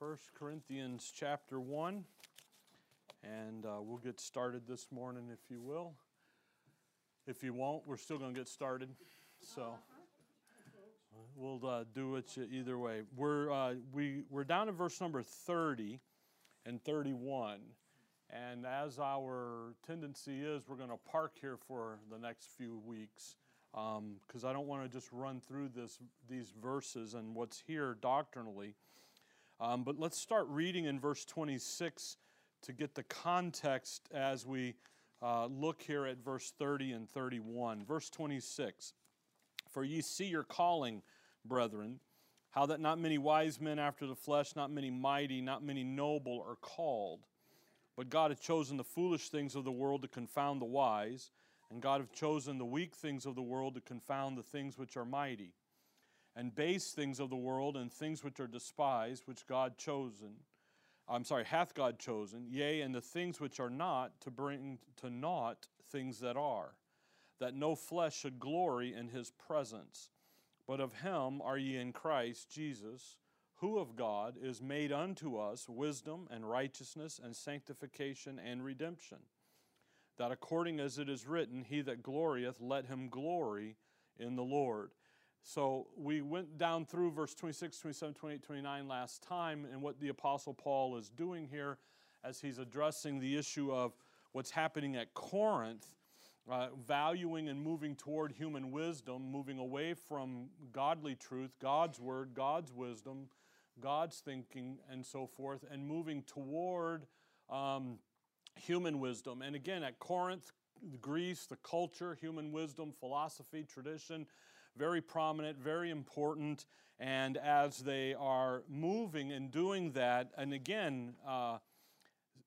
1 Corinthians chapter 1, and uh, we'll get started this morning if you will. If you won't, we're still going to get started. So we'll uh, do it either way. We're, uh, we, we're down to verse number 30 and 31. And as our tendency is, we're going to park here for the next few weeks because um, I don't want to just run through this, these verses and what's here doctrinally. Um, but let's start reading in verse 26 to get the context as we uh, look here at verse 30 and 31. Verse 26 For ye see your calling, brethren, how that not many wise men after the flesh, not many mighty, not many noble are called. But God hath chosen the foolish things of the world to confound the wise, and God hath chosen the weak things of the world to confound the things which are mighty and base things of the world and things which are despised, which God chosen, I'm sorry, hath God chosen, yea, and the things which are not, to bring to naught things that are, that no flesh should glory in his presence. But of him are ye in Christ Jesus, who of God is made unto us wisdom and righteousness and sanctification and redemption. That according as it is written, He that glorieth, let him glory in the Lord. So we went down through verse 26, 27, 28, 29 last time, and what the Apostle Paul is doing here as he's addressing the issue of what's happening at Corinth, uh, valuing and moving toward human wisdom, moving away from godly truth, God's word, God's wisdom, God's thinking, and so forth, and moving toward um, human wisdom. And again, at Corinth, Greece, the culture, human wisdom, philosophy, tradition, very prominent, very important. And as they are moving and doing that, and again, uh,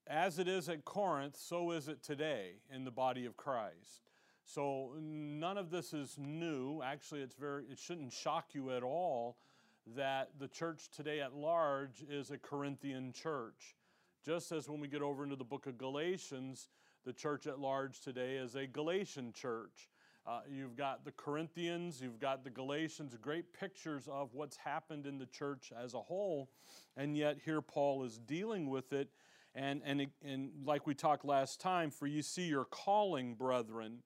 as it is at Corinth, so is it today in the body of Christ. So none of this is new. Actually, it's very, it shouldn't shock you at all that the church today at large is a Corinthian church. Just as when we get over into the book of Galatians, the church at large today is a Galatian church. Uh, you've got the Corinthians, you've got the Galatians, great pictures of what's happened in the church as a whole. And yet, here Paul is dealing with it. And, and, and like we talked last time, for you see your calling, brethren.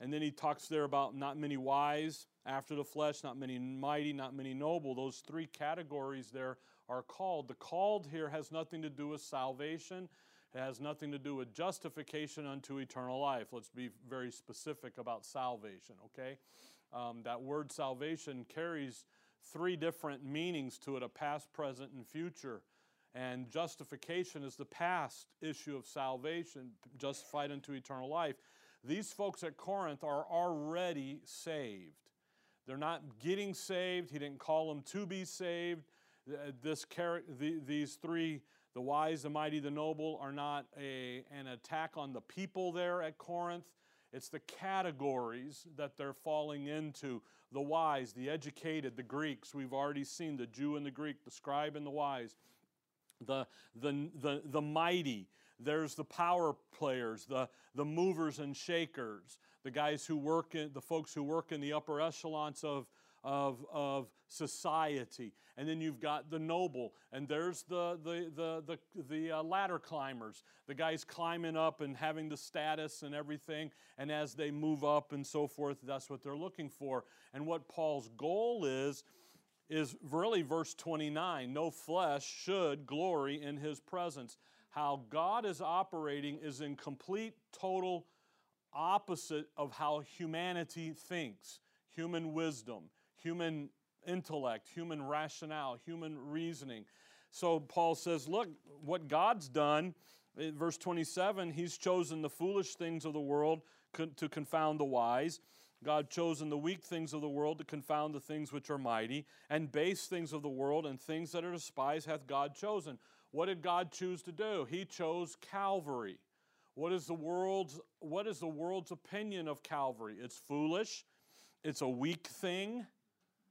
And then he talks there about not many wise after the flesh, not many mighty, not many noble. Those three categories there are called. The called here has nothing to do with salvation, it has nothing to do with justification unto eternal life. Let's be very specific about salvation, okay? Um, that word salvation carries three different meanings to it a past, present, and future. And justification is the past issue of salvation, justified unto eternal life. These folks at Corinth are already saved. They're not getting saved. He didn't call them to be saved. This, these three the wise, the mighty, the noble are not a, an attack on the people there at Corinth. It's the categories that they're falling into. The wise, the educated, the Greeks. We've already seen the Jew and the Greek, the scribe and the wise. The, the, the, the mighty, there's the power players, the, the movers and shakers, the guys who work in, the folks who work in the upper echelons of, of, of society. And then you've got the noble, and there's the, the, the, the, the uh, ladder climbers, the guys climbing up and having the status and everything. And as they move up and so forth, that's what they're looking for. And what Paul's goal is, is really verse 29 no flesh should glory in his presence. How God is operating is in complete, total opposite of how humanity thinks, human wisdom human intellect, human rationale, human reasoning. So Paul says, look, what God's done, eh, verse 27, he's chosen the foolish things of the world to confound the wise. God chosen the weak things of the world to confound the things which are mighty, and base things of the world and things that are despised hath God chosen. What did God choose to do? He chose Calvary. What is the world's, what is the world's opinion of Calvary? It's foolish, it's a weak thing,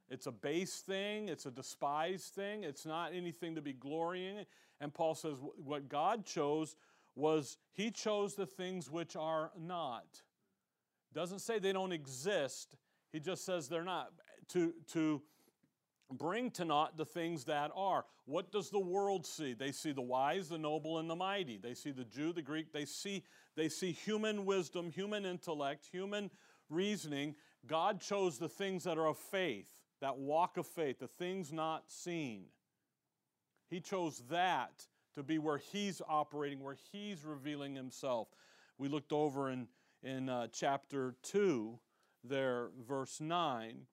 it's a base thing, it's a despised thing, it's not anything to be glorying. And Paul says what God chose was He chose the things which are not. Doesn't say they don't exist, He just says they're not. To, to bring to naught the things that are. What does the world see? They see the wise, the noble, and the mighty. They see the Jew, the Greek. They see, they see human wisdom, human intellect, human reasoning. God chose the things that are of faith, that walk of faith, the things not seen. He chose that to be where He's operating, where He's revealing Himself. We looked over in, in uh, chapter 2, there, verse 9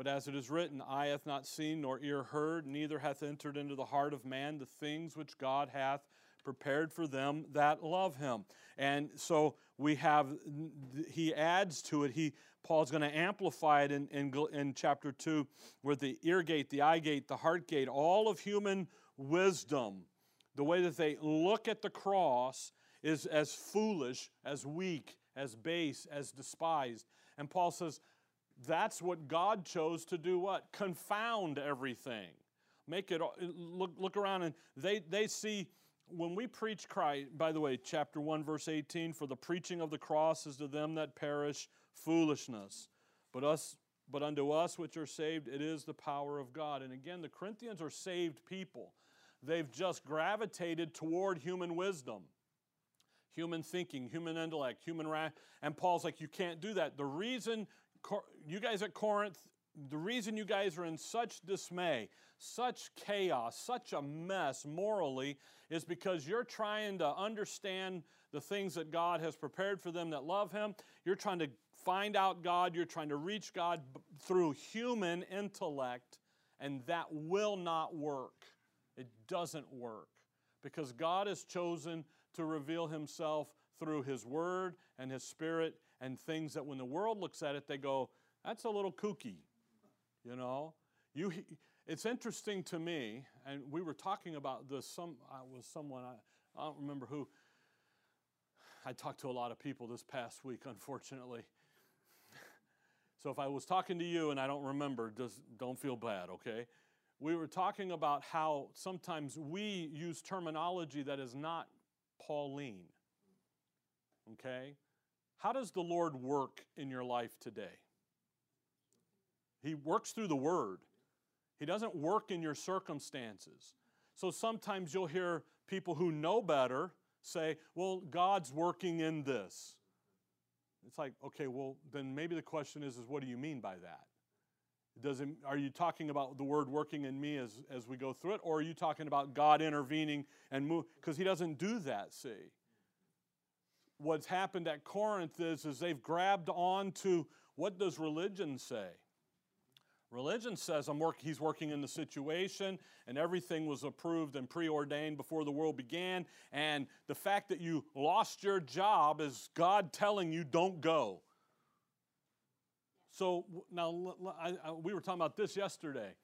but as it is written, eye hath not seen, nor ear heard, neither hath entered into the heart of man the things which God hath prepared for them that love him. And so we have, he adds to it, he Paul's going to amplify it in, in, in chapter 2 with the ear gate, the eye gate, the heart gate, all of human wisdom, the way that they look at the cross is as foolish, as weak, as base, as despised. And Paul says, that's what God chose to do what? Confound everything. Make it look look around and they they see when we preach Christ, by the way, chapter 1 verse 18, for the preaching of the cross is to them that perish foolishness. But us but unto us which are saved it is the power of God. And again, the Corinthians are saved people. They've just gravitated toward human wisdom human thinking, human intellect, human wrath. And Paul's like, you can't do that. The reason you guys at Corinth, the reason you guys are in such dismay, such chaos, such a mess morally, is because you're trying to understand the things that God has prepared for them that love Him. You're trying to find out God, you're trying to reach God through human intellect, and that will not work. It doesn't work because God has chosen to reveal Himself through His Word and His Spirit and things that when the world looks at it, they go, that's a little kooky, you know? You, it's interesting to me, and we were talking about this, some, I was someone, I, I don't remember who, I talked to a lot of people this past week, unfortunately. so if I was talking to you and I don't remember, just don't feel bad, okay? We were talking about how sometimes we use terminology that is not Pauline. Okay? How does the Lord work in your life today? He works through the Word, He doesn't work in your circumstances. So sometimes you'll hear people who know better say, Well, God's working in this. It's like, okay, well, then maybe the question is, is what do you mean by that? Does it, are you talking about the word working in me as, as we go through it, or are you talking about God intervening and move? Because He doesn't do that, see what's happened at Corinth is, is they've grabbed on to what does religion say? Religion says I'm work, he's working in the situation and everything was approved and preordained before the world began. And the fact that you lost your job is God telling you don't go. So now I, I, we were talking about this yesterday.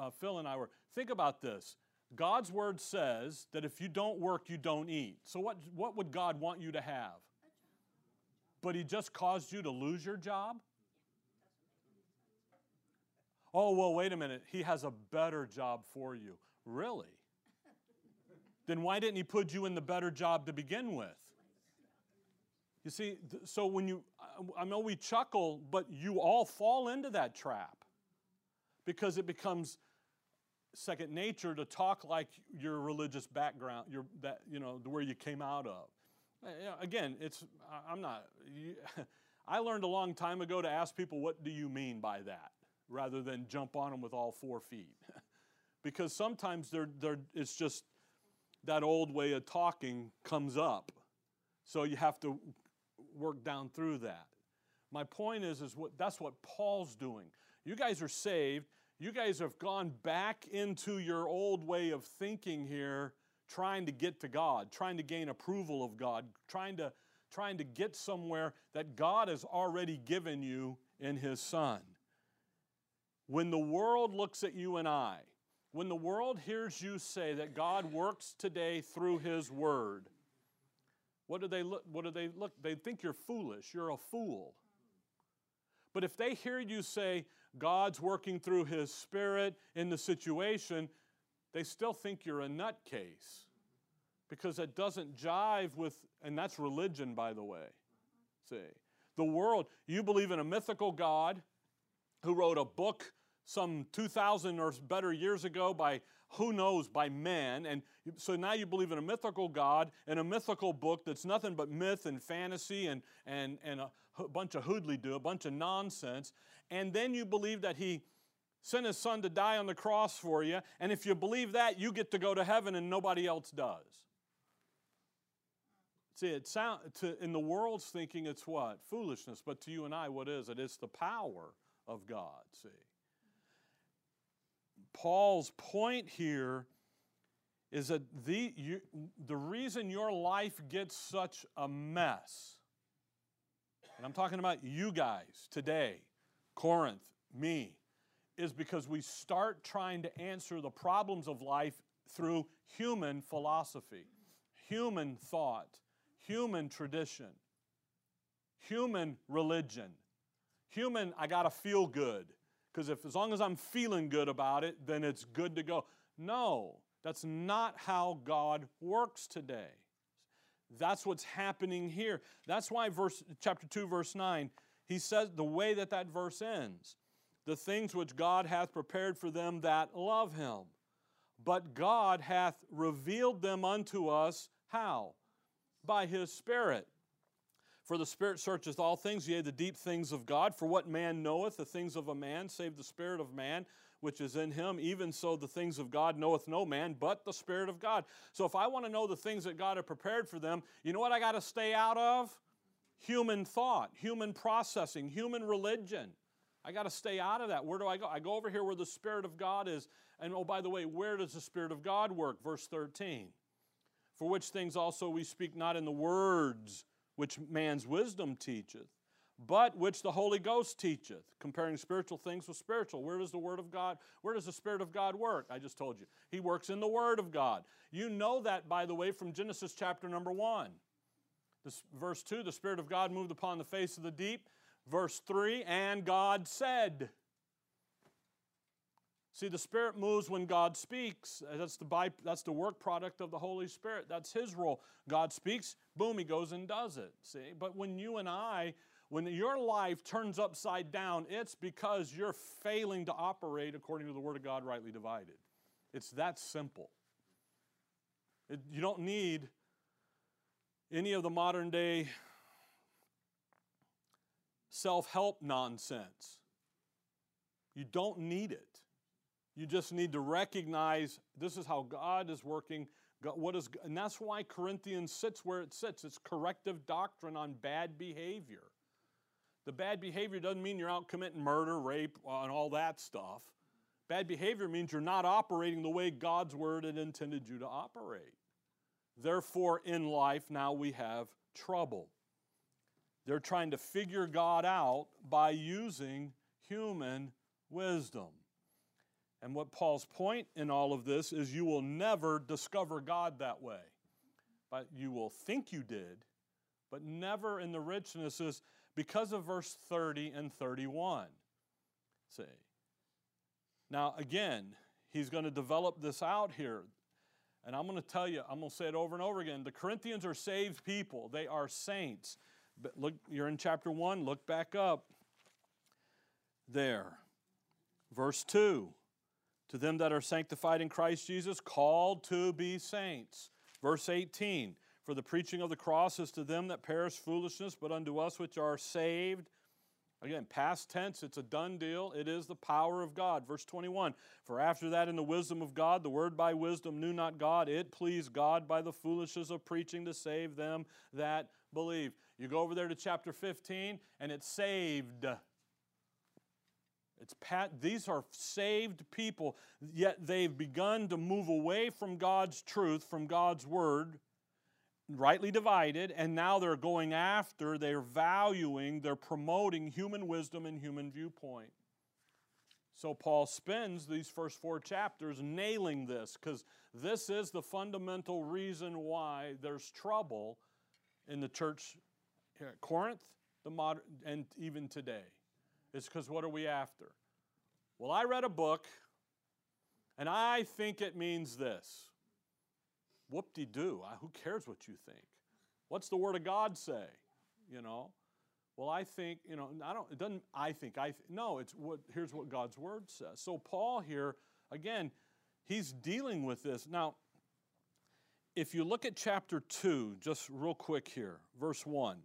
Uh, Phil and I were, think about this. God's word says that if you don't work, you don't eat. So, what, what would God want you to have? But He just caused you to lose your job? Oh, well, wait a minute. He has a better job for you. Really? then why didn't He put you in the better job to begin with? You see, so when you, I know we chuckle, but you all fall into that trap because it becomes second nature to talk like your religious background, your that you know the where you came out of. Eh, again, it's I'm not. You, I learned a long time ago to ask people, "What do you mean by that?" Rather than jump on them with all four feet, because sometimes they're, they're, it's just that old way of talking comes up, so you have to work down through that. My point is, is what that's what Paul's doing. You guys are saved you guys have gone back into your old way of thinking here, trying to get to God, trying to gain approval of God, trying to, trying to get somewhere that God has already given you in His Son. When the world looks at you and I, when the world hears you say that God works today through His Word, what do they look? What do they look? They think you're foolish. You're a fool. But if they hear you say, God's working through His Spirit in the situation, they still think you're a nutcase because it doesn't jive with, and that's religion, by the way. See, the world, you believe in a mythical God who wrote a book some 2,000 or better years ago by who knows, by men. And so now you believe in a mythical God and a mythical book that's nothing but myth and fantasy and, and, and a bunch of hoodly do, a bunch of nonsense. And then you believe that he sent his son to die on the cross for you. And if you believe that, you get to go to heaven and nobody else does. See, it sound, to, in the world's thinking, it's what? Foolishness. But to you and I, what is it? It's the power of God, see. Paul's point here is that the, you, the reason your life gets such a mess, and I'm talking about you guys today, Corinth, me, is because we start trying to answer the problems of life through human philosophy, human thought, human tradition, human religion, human, I gotta feel good. Because if as long as I'm feeling good about it, then it's good to go. No, that's not how God works today. That's what's happening here. That's why verse chapter 2 verse 9, he says the way that that verse ends, the things which God hath prepared for them that love him. But God hath revealed them unto us how? By his spirit. For the Spirit searcheth all things, yea, the deep things of God. For what man knoweth the things of a man, save the Spirit of man which is in him? Even so, the things of God knoweth no man but the Spirit of God. So if I want to know the things that God had prepared for them, you know what I got to stay out of? Human thought, human processing, human religion. I got to stay out of that. Where do I go? I go over here where the Spirit of God is. And oh, by the way, where does the Spirit of God work? Verse 13. For which things also we speak not in the words which man's wisdom teacheth, but which the Holy Ghost teacheth, comparing spiritual things with spiritual. Where does the Word of God, where does the Spirit of God work? I just told you. He works in the Word of God. You know that, by the way, from Genesis chapter number 1. This, verse 2, the Spirit of God moved upon the face of the deep. Verse 3, and God said. See, the Spirit moves when God speaks. Uh, that's the, by, that's the work product of the Holy Spirit. That's His role. God speaks, boom, He goes and does it. See? But when you and I, when your life turns upside down, it's because you're failing to operate according to the Word of God rightly divided. It's that simple. It, you don't need any of the modern day self help nonsense. You don't need it. You just need to recognize this is how God is working. God, what is, and that's why Corinthians sits where it sits. It's corrective doctrine on bad behavior. The bad behavior doesn't mean you're out committing murder, rape, and all that stuff. Bad behavior means you're not operating the way God's word had intended you to operate. Therefore, in life, now we have trouble. They're trying to figure God out by using human wisdom. And what Paul's point in all of this is you will never discover God that way. But you will think you did, but never in the richness is because of verse 30 and 31. See. Now, again, he's going to develop this out here. And I'm going to tell you, I'm going to say it over and over again. The Corinthians are saved people, they are saints. But look, you're in chapter 1, look back up there. Verse 2 to them that are sanctified in Christ Jesus, called to be saints. Verse 18 For the preaching of the cross is to them that perish foolishness, but unto us which are saved. Again, past tense, it's a done deal. It is the power of God. Verse 21 For after that, in the wisdom of God, the word by wisdom knew not God. It pleased God by the foolishness of preaching to save them that believe. You go over there to chapter 15, and it's saved. It's pat, these are saved people, yet they've begun to move away from God's truth, from God's word, rightly divided, and now they're going after, they're valuing, they're promoting human wisdom and human viewpoint. So Paul spends these first four chapters nailing this because this is the fundamental reason why there's trouble in the church here at Corinth, the modern, and even today. It's because what are we after? Well, I read a book and I think it means this. Whoop de doo. Who cares what you think? What's the Word of God say? You know? Well, I think, you know, I don't, it doesn't, I think, I, th- no, it's what, here's what God's word says. So, Paul here, again, he's dealing with this. Now, if you look at chapter 2, just real quick here, verse 1,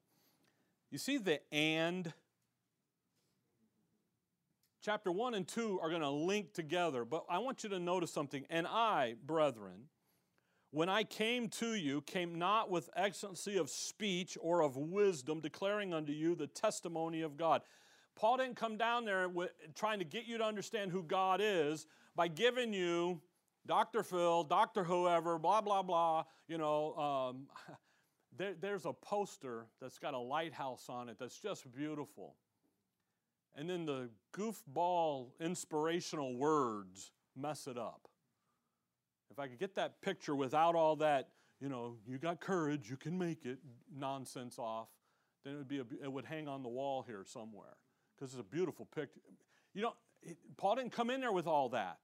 you see the and. Chapter 1 and 2 are going to link together, but I want you to notice something. And I, brethren, when I came to you, came not with excellency of speech or of wisdom, declaring unto you the testimony of God. Paul didn't come down there trying to get you to understand who God is by giving you Dr. Phil, Dr. Whoever, blah, blah, blah. You know, um, there, there's a poster that's got a lighthouse on it that's just beautiful. And then the goofball inspirational words mess it up. If I could get that picture without all that, you know, you got courage, you can make it nonsense off, then it would be a, it would hang on the wall here somewhere because it's a beautiful picture. You know, Paul didn't come in there with all that.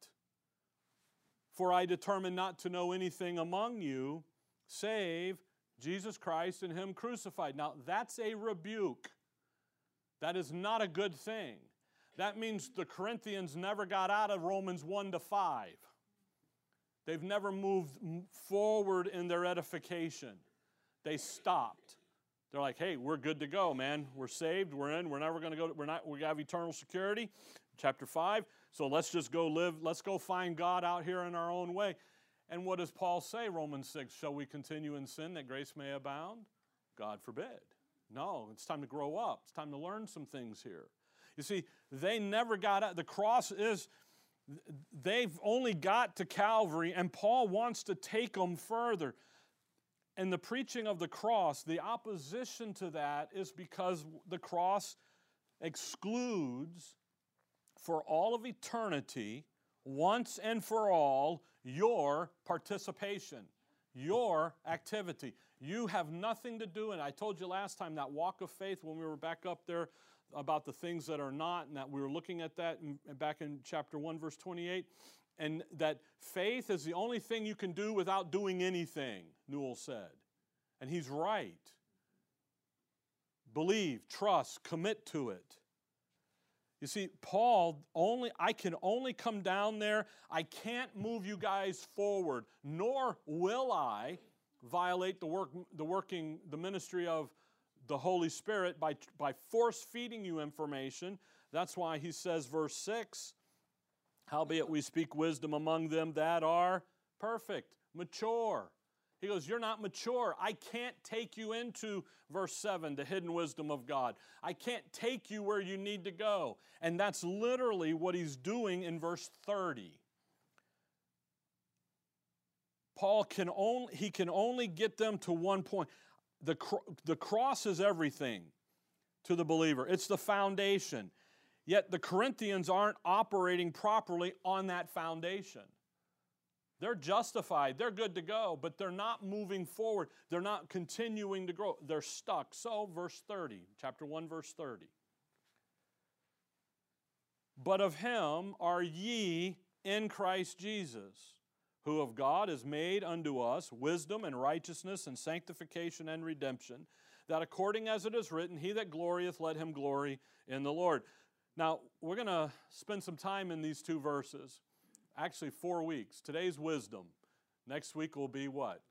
For I determined not to know anything among you save Jesus Christ and Him crucified. Now, that's a rebuke. That is not a good thing. That means the Corinthians never got out of Romans 1 to 5. They've never moved forward in their edification. They stopped. They're like, hey, we're good to go, man. We're saved. We're in. We're never going to go. We're not. We have eternal security. Chapter five. So let's just go live. Let's go find God out here in our own way. And what does Paul say? Romans six. Shall we continue in sin that grace may abound? God forbid. No, it's time to grow up. It's time to learn some things here. You see, they never got out. The cross is they've only got to Calvary, and Paul wants to take them further. And the preaching of the cross, the opposition to that is because the cross excludes for all of eternity, once and for all, your participation, your activity. You have nothing to do, and I told you last time that walk of faith when we were back up there about the things that are not, and that we were looking at that back in chapter 1, verse 28, and that faith is the only thing you can do without doing anything, Newell said. And he's right. Believe, trust, commit to it. You see, Paul only I can only come down there. I can't move you guys forward, nor will I violate the work the working the ministry of the Holy Spirit by, by force feeding you information. That's why he says, verse 6 Howbeit we speak wisdom among them that are perfect, mature. He goes, You're not mature. I can't take you into verse 7, the hidden wisdom of God. I can't take you where you need to go. And that's literally what he's doing in verse 30. Paul can only he can only get them to one point the, the cross is everything to the believer, it's the foundation. Yet the Corinthians aren't operating properly on that foundation. They're justified, they're good to go, but they're not moving forward. They're not continuing to grow. They're stuck. So, verse 30, chapter 1, verse 30. But of him are ye in Christ Jesus who of God is made unto us wisdom and righteousness and sanctification and redemption, that according as it is written, He that glorieth, let him glory in the Lord. Now, we're going to spend some time in these two verses. Actually, four weeks. Today's wisdom. Next week will be what?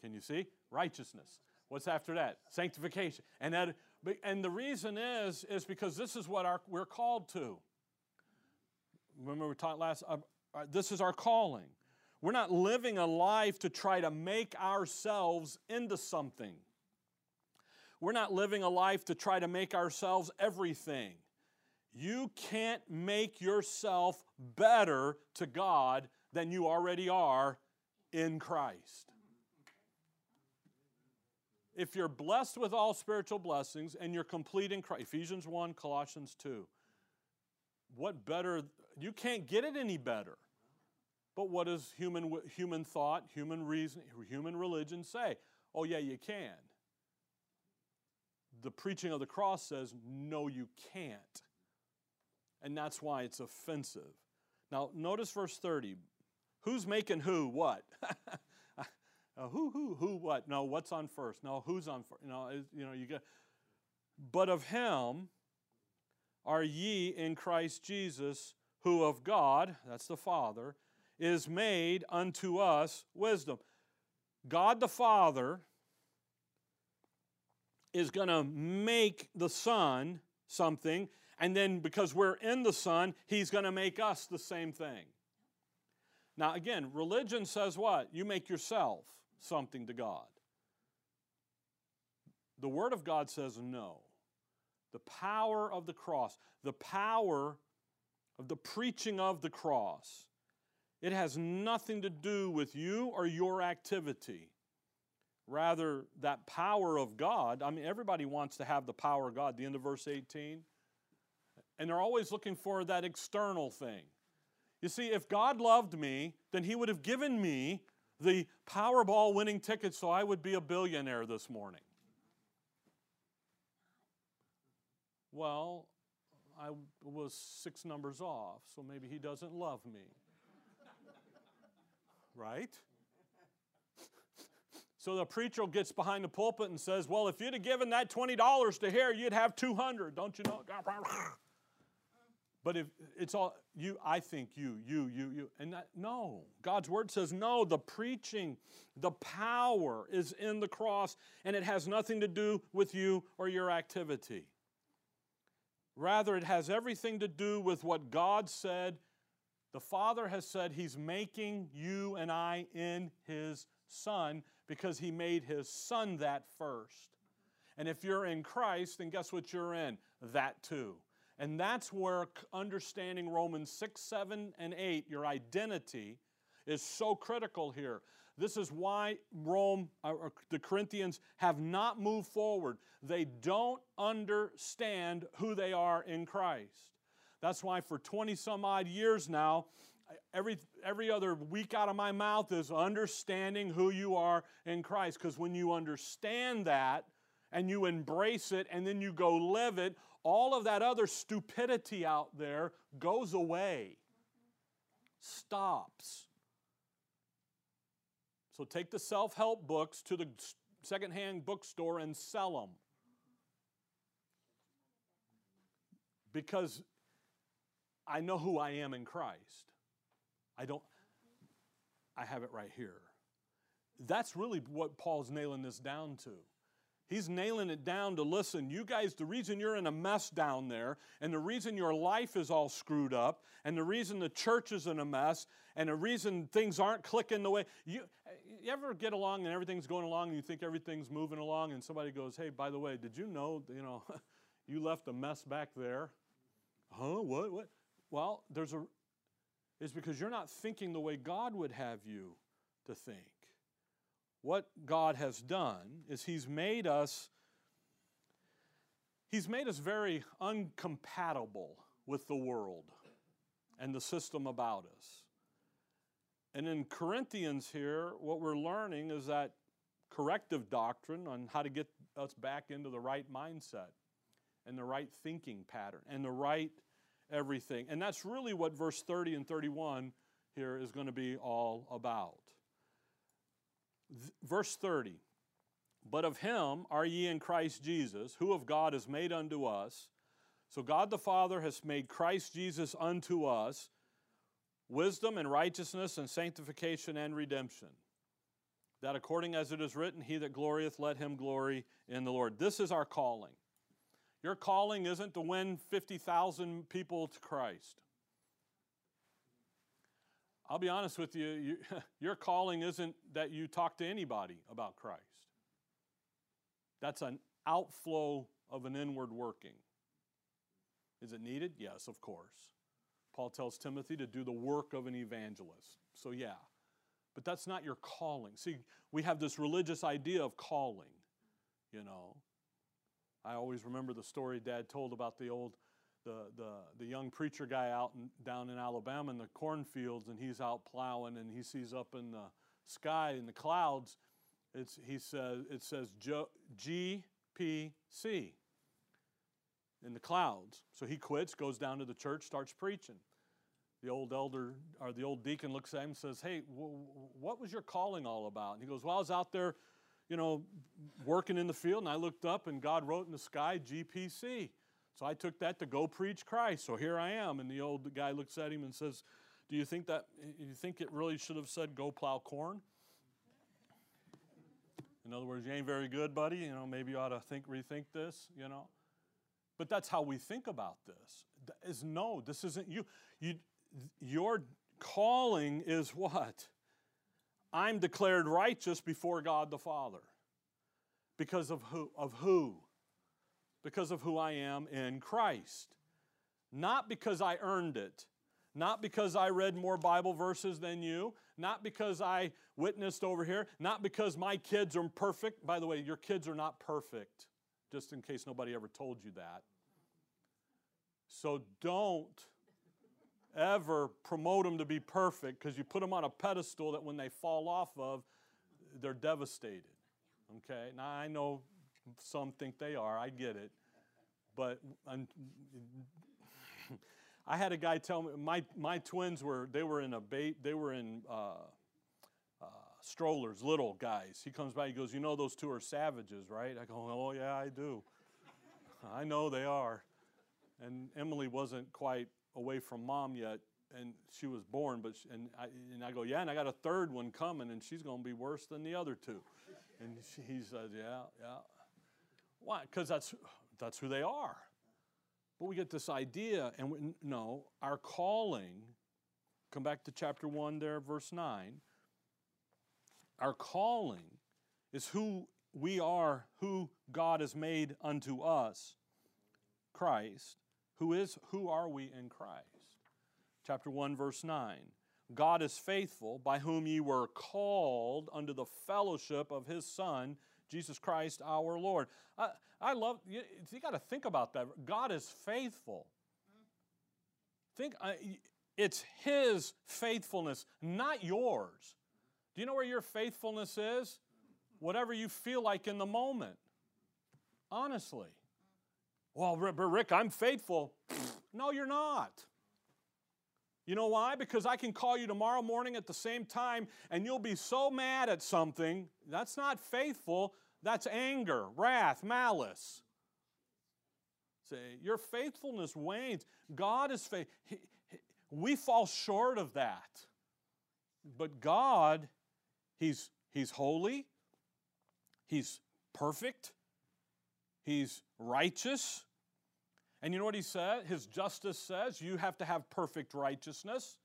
Can you see? Righteousness. What's after that? Sanctification. And that, and the reason is, is because this is what our, we're called to. Remember we talked last, uh, uh, this is our calling. We're not living a life to try to make ourselves into something. We're not living a life to try to make ourselves everything. You can't make yourself better to God than you already are in Christ. If you're blessed with all spiritual blessings and you're complete in Christ, Ephesians 1, Colossians 2, what better? You can't get it any better. But what does human, human thought, human reason, human religion say? Oh, yeah, you can. The preaching of the cross says, no, you can't. And that's why it's offensive. Now, notice verse 30. Who's making who what? uh, who, who, who, what? No, what's on first? No, who's on first? Know, you know, you get But of him are ye in Christ Jesus, who of God, that's the Father, is made unto us wisdom. God the Father is going to make the Son something, and then because we're in the Son, He's going to make us the same thing. Now, again, religion says what? You make yourself something to God. The Word of God says no. The power of the cross, the power of the preaching of the cross, it has nothing to do with you or your activity. Rather, that power of God, I mean, everybody wants to have the power of God, the end of verse 18. And they're always looking for that external thing. You see, if God loved me, then He would have given me the Powerball winning ticket so I would be a billionaire this morning. Well, I was six numbers off, so maybe He doesn't love me. Right? So the preacher gets behind the pulpit and says, Well, if you'd have given that $20 to here, you'd have 200, don't you know? But if it's all you, I think you, you, you, you. And that, no, God's word says no. The preaching, the power is in the cross, and it has nothing to do with you or your activity. Rather, it has everything to do with what God said. The Father has said He's making you and I in His Son because He made His Son that first. And if you're in Christ, then guess what you're in? That too. And that's where understanding Romans 6, 7, and 8, your identity, is so critical here. This is why Rome, uh, or the Corinthians, have not moved forward. They don't understand who they are in Christ. That's why for 20 some odd years now, every, every other week out of my mouth is understanding who you are in Christ. Because when you understand that and you embrace it and then you go live it, all of that other stupidity out there goes away, stops. So take the self help books to the secondhand bookstore and sell them. Because I know who I am in Christ. I don't, I have it right here. That's really what Paul's nailing this down to. He's nailing it down to listen, you guys, the reason you're in a mess down there, and the reason your life is all screwed up, and the reason the church is in a mess, and the reason things aren't clicking the way you, you ever get along and everything's going along and you think everything's moving along, and somebody goes, Hey, by the way, did you know, you know, you left a mess back there? Huh? What? What? Well, there's a is because you're not thinking the way God would have you to think. What God has done is He's made us He's made us very uncompatible with the world and the system about us. And in Corinthians here, what we're learning is that corrective doctrine on how to get us back into the right mindset and the right thinking pattern and the right everything. And that's really what verse 30 and 31 here is going to be all about. verse 30 But of him are ye in Christ Jesus, who of God is made unto us. So God the Father has made Christ Jesus unto us wisdom and righteousness and sanctification and redemption. That according as it is written, He that glorieth, let him glory in the Lord. This is our calling. Your calling isn't to win 50,000 people to Christ. I'll be honest with you, you, your calling isn't that you talk to anybody about Christ. That's an outflow of an inward working. Is it needed? Yes, of course. Paul tells Timothy to do the work of an evangelist. So, yeah. But that's not your calling. See, we have this religious idea of calling, you know. I always remember the story Dad told about the old, the, the, the young preacher guy out in, down in Alabama in the cornfields, and he's out plowing, and he sees up in the sky in the clouds, it's, he says, it says GPC in the clouds. So he quits, goes down to the church, starts preaching. The old elder or the old deacon looks at him and says, Hey, w- what was your calling all about? And he goes, Well, I was out there you know, working in the field, and I looked up, and God wrote in the sky GPC. So I took that to go preach Christ. So here I am, and the old guy looks at him and says, "Do you think that? You think it really should have said go plow corn?" In other words, you ain't very good, buddy. You know, maybe you ought to think, rethink this. You know, but that's how we think about this. Is no, this isn't you. You, your calling is what? I'm declared righteous before God the Father. Because of who? Of who? Because of who I am in Christ. Not because I earned it. Not because I read more Bible verses than you. Not because I witnessed over here. Not because my kids are perfect. By the way, your kids are not perfect, just in case nobody ever told you that. So don't ever promote them to be perfect because you put them on a pedestal that when they fall off of, they're devastated. Okay? Now I know some think they are, I get it. But I had a guy tell me my, my twins were they were in a bait they were in uh, uh, strollers, little guys. He comes by, he goes, "You know those two are savages, right?" I go, "Oh yeah, I do. I know they are." And Emily wasn't quite away from mom yet, and she was born, but she, and I and I go, "Yeah," and I got a third one coming, and she's going to be worse than the other two. And he says, "Yeah, yeah." Why? Because that's that's who they are. But we get this idea, and we, no, our calling, come back to chapter 1 there, verse 9. Our calling is who we are, who God has made unto us, Christ. Who is who are we in Christ? Chapter 1 verse 9. God is faithful, by whom ye were called unto the fellowship of his son Jesus Christ our Lord. I, I love, you, you got to think about that. God is faithful. Think, uh, it's His faithfulness, not yours. Do you know where your faithfulness is? Whatever you feel like in the moment. Honestly. Well, Rick, I'm faithful. No, you're not. You know why? Because I can call you tomorrow morning at the same time and you'll be so mad at something. That's not faithful. That's anger, wrath, malice. Say, your faithfulness wanes. God is faithful. We fall short of that. But God, He's, he's holy, He's perfect, He's righteous. And you know what He said? His justice says you have to have perfect righteousness.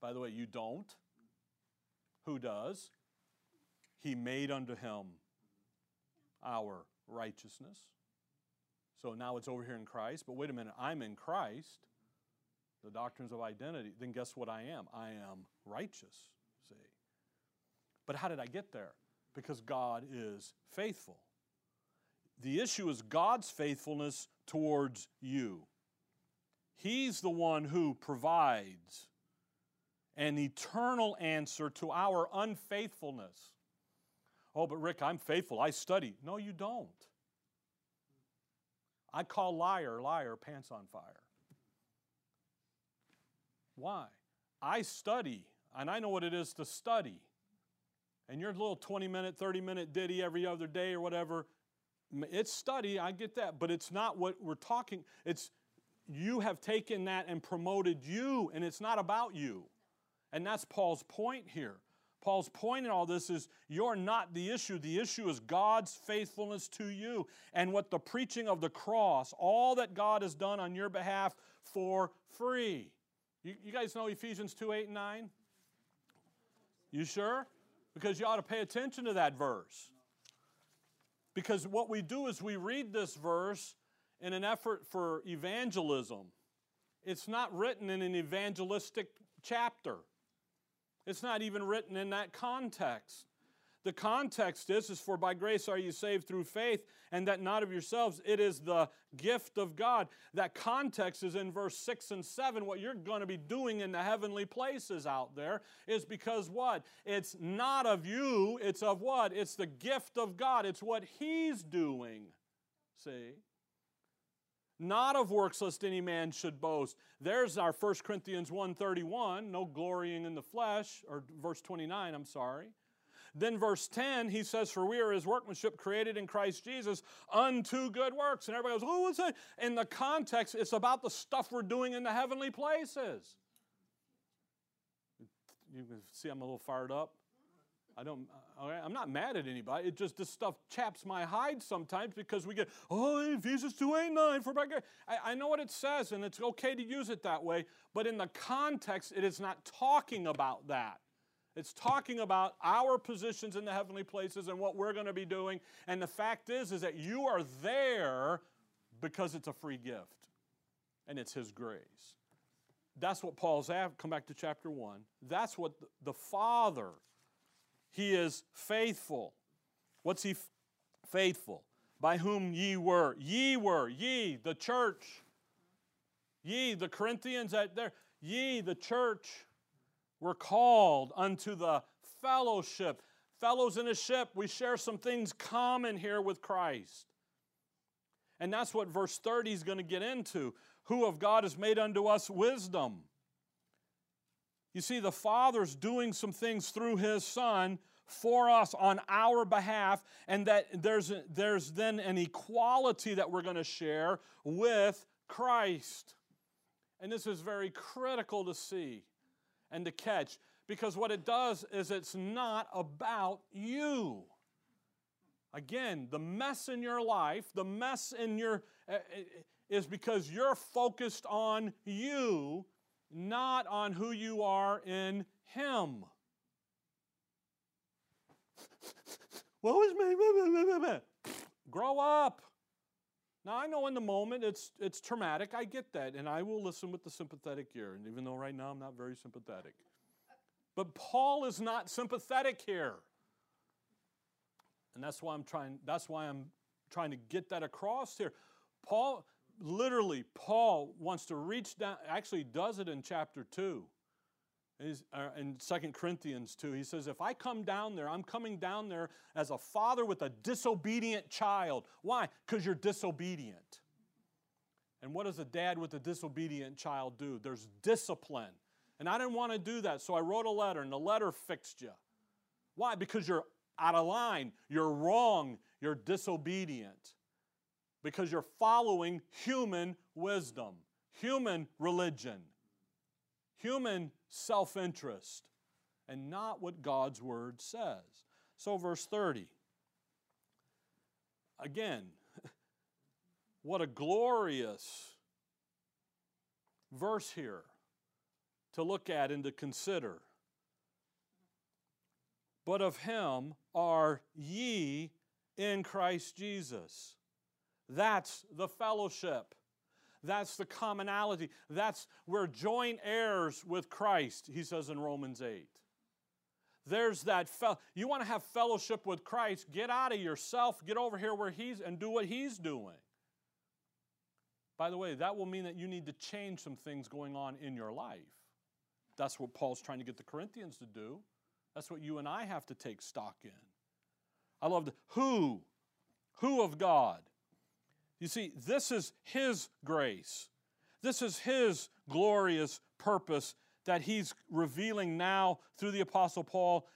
By the way, you don't. Who does? He made unto him our righteousness. So now it's over here in Christ. But wait a minute, I'm in Christ, the doctrines of identity. Then guess what I am? I am righteous, see. But how did I get there? Because God is faithful. The issue is God's faithfulness towards you. He's the one who provides an eternal answer to our unfaithfulness. Oh, but Rick, I'm faithful. I study. No, you don't. I call liar, liar, pants on fire. Why? I study, and I know what it is to study. And your little 20 minute, 30 minute ditty every other day or whatever, it's study, I get that, but it's not what we're talking. It's you have taken that and promoted you, and it's not about you. And that's Paul's point here. Paul's point in all this is you're not the issue. The issue is God's faithfulness to you and what the preaching of the cross, all that God has done on your behalf for free. You, you guys know Ephesians 2 8 and 9? You sure? Because you ought to pay attention to that verse. Because what we do is we read this verse in an effort for evangelism. It's not written in an evangelistic chapter. It's not even written in that context. The context is, is for by grace are you saved through faith, and that not of yourselves. It is the gift of God. That context is in verse 6 and 7. What you're going to be doing in the heavenly places out there is because what? It's not of you, it's of what? It's the gift of God. It's what He's doing. See? not of works lest any man should boast there's our 1 corinthians 1.31 no glorying in the flesh or verse 29 i'm sorry Then, verse 10, he says, For we are his workmanship created in Christ Jesus unto good works. And everybody goes, Oh, what's it? In the context, it's about the stuff we're doing in the heavenly places. You can see I'm a little fired up. I don't, I'm not mad at anybody. It just, this stuff chaps my hide sometimes because we get, oh, Ephesians 2 8 9 for back. I, I know what it says and it's okay to use it that way, but in the context, it is not talking about that. It's talking about our positions in the heavenly places and what we're going to be doing. And the fact is, is that you are there because it's a free gift and it's His grace. That's what Paul's at. Come back to chapter 1. That's what the Father he is faithful. What's he f- faithful? By whom ye were. Ye were. Ye, the church. Ye, the Corinthians that there. Ye, the church, were called unto the fellowship. Fellows in a ship, we share some things common here with Christ. And that's what verse 30 is going to get into. Who of God has made unto us wisdom? You see, the Father's doing some things through His Son for us on our behalf, and that there's, there's then an equality that we're going to share with Christ. And this is very critical to see and to catch because what it does is it's not about you. Again, the mess in your life, the mess in your, uh, is because you're focused on you not on who you are in Him. what was me? Grow up. Now I know in the moment it's it's traumatic. I get that, and I will listen with the sympathetic ear. And even though right now I'm not very sympathetic, but Paul is not sympathetic here, and that's why I'm trying. That's why I'm trying to get that across here. Paul literally, Paul wants to reach down, actually does it in chapter 2. Uh, in 2 Corinthians 2, he says, If I come down there, I'm coming down there as a father with a disobedient child. Why? Because you're disobedient. And what does a dad with a disobedient child do? There's discipline. And I didn't want to do that, so I wrote a letter, and the letter fixed you. Why? Because you're out of line, you're wrong, you're disobedient because you're following human wisdom, human religion, human self interest, and not what God's word says. So, verse 30. Again, what a glorious verse here to look at and to consider. But of him are ye in Christ Jesus that's the fellowship. That's the commonality. That's we're joint heirs with Christ, he says in Romans 8. There's that you want to have fellowship with Christ, get out of yourself, get over here where he's and do what he's doing. By the way, that will mean that you need to change some things going on in your life. That's what Paul's trying to get the Corinthians to do. That's what you and I have to take stock in. I love the who, who of God. You see, this is His grace. This is His glorious purpose that He's revealing now through the Apostle Paul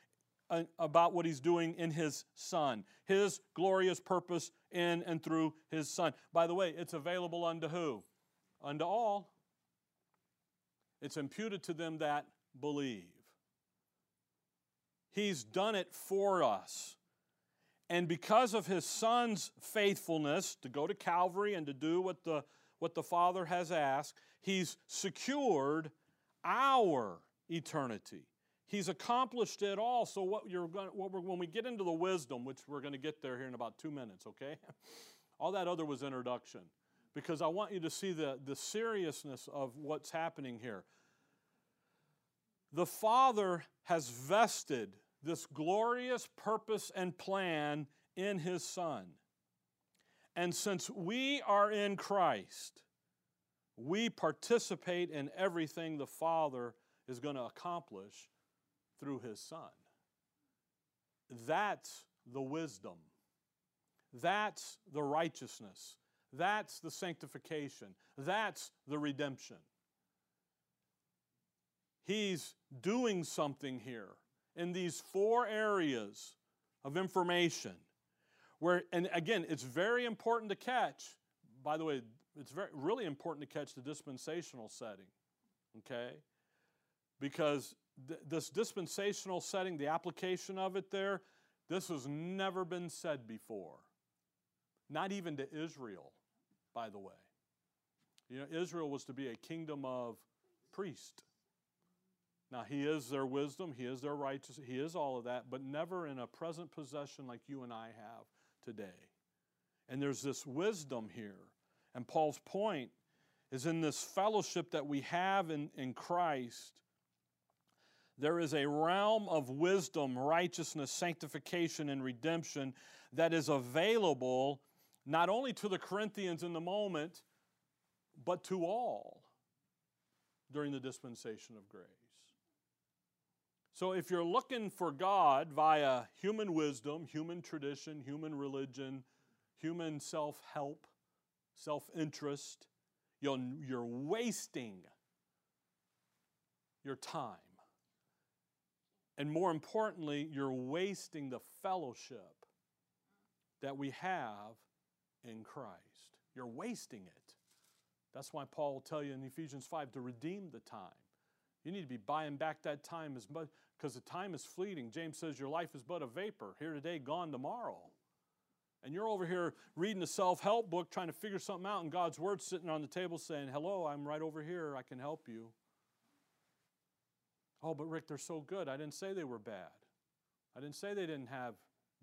uh, about what He's doing in His Son. His glorious purpose in and through His Son. By the way, it's available unto who? Unto all. It's imputed to them that believe. He's done it for us. And because of his son's faithfulness to go to Calvary and to do what the, what the Father has asked, he's secured our eternity. He's accomplished it all. So what you're going, when we get into the wisdom, which we're going to get there here in about two minutes, okay? all that other was introduction, because I want you to see the, the seriousness of what's happening here. The Father has vested this glorious purpose and plan in His Son. And since we are in Christ, we participate in everything the Father is going to accomplish through His Son. That's the wisdom. That's the righteousness. That's the sanctification. That's the redemption. He's doing something here in these four areas of information. Where, and again, it's very important to catch. By the way, it's very really important to catch the dispensational setting. Okay? Because th- this dispensational setting, the application of it there, this has never been said before. Not even to Israel, by the way. You know, Israel was to be a kingdom of priests. Now, he is their wisdom, he is their righteousness, he is all of that, but never in a present possession like you and I have today. And there's this wisdom here. And Paul's point is in this fellowship that we have in, in Christ, there is a realm of wisdom, righteousness, sanctification, and redemption that is available not only to the Corinthians in the moment, but to all during the dispensation of grace. So if you're looking for God via human wisdom, human tradition, human religion, human self help, self interest, you're wasting your time. And more importantly, you're wasting the fellowship that we have in Christ. You're wasting it. That's why Paul will tell you in Ephesians 5 to redeem the time. You need to be buying back that time as much because the time is fleeting. James says your life is but a vapor, here today, gone tomorrow. And you're over here reading a self help book trying to figure something out, and God's word sitting on the table saying, Hello, I'm right over here. I can help you. Oh, but Rick, they're so good. I didn't say they were bad. I didn't say they didn't have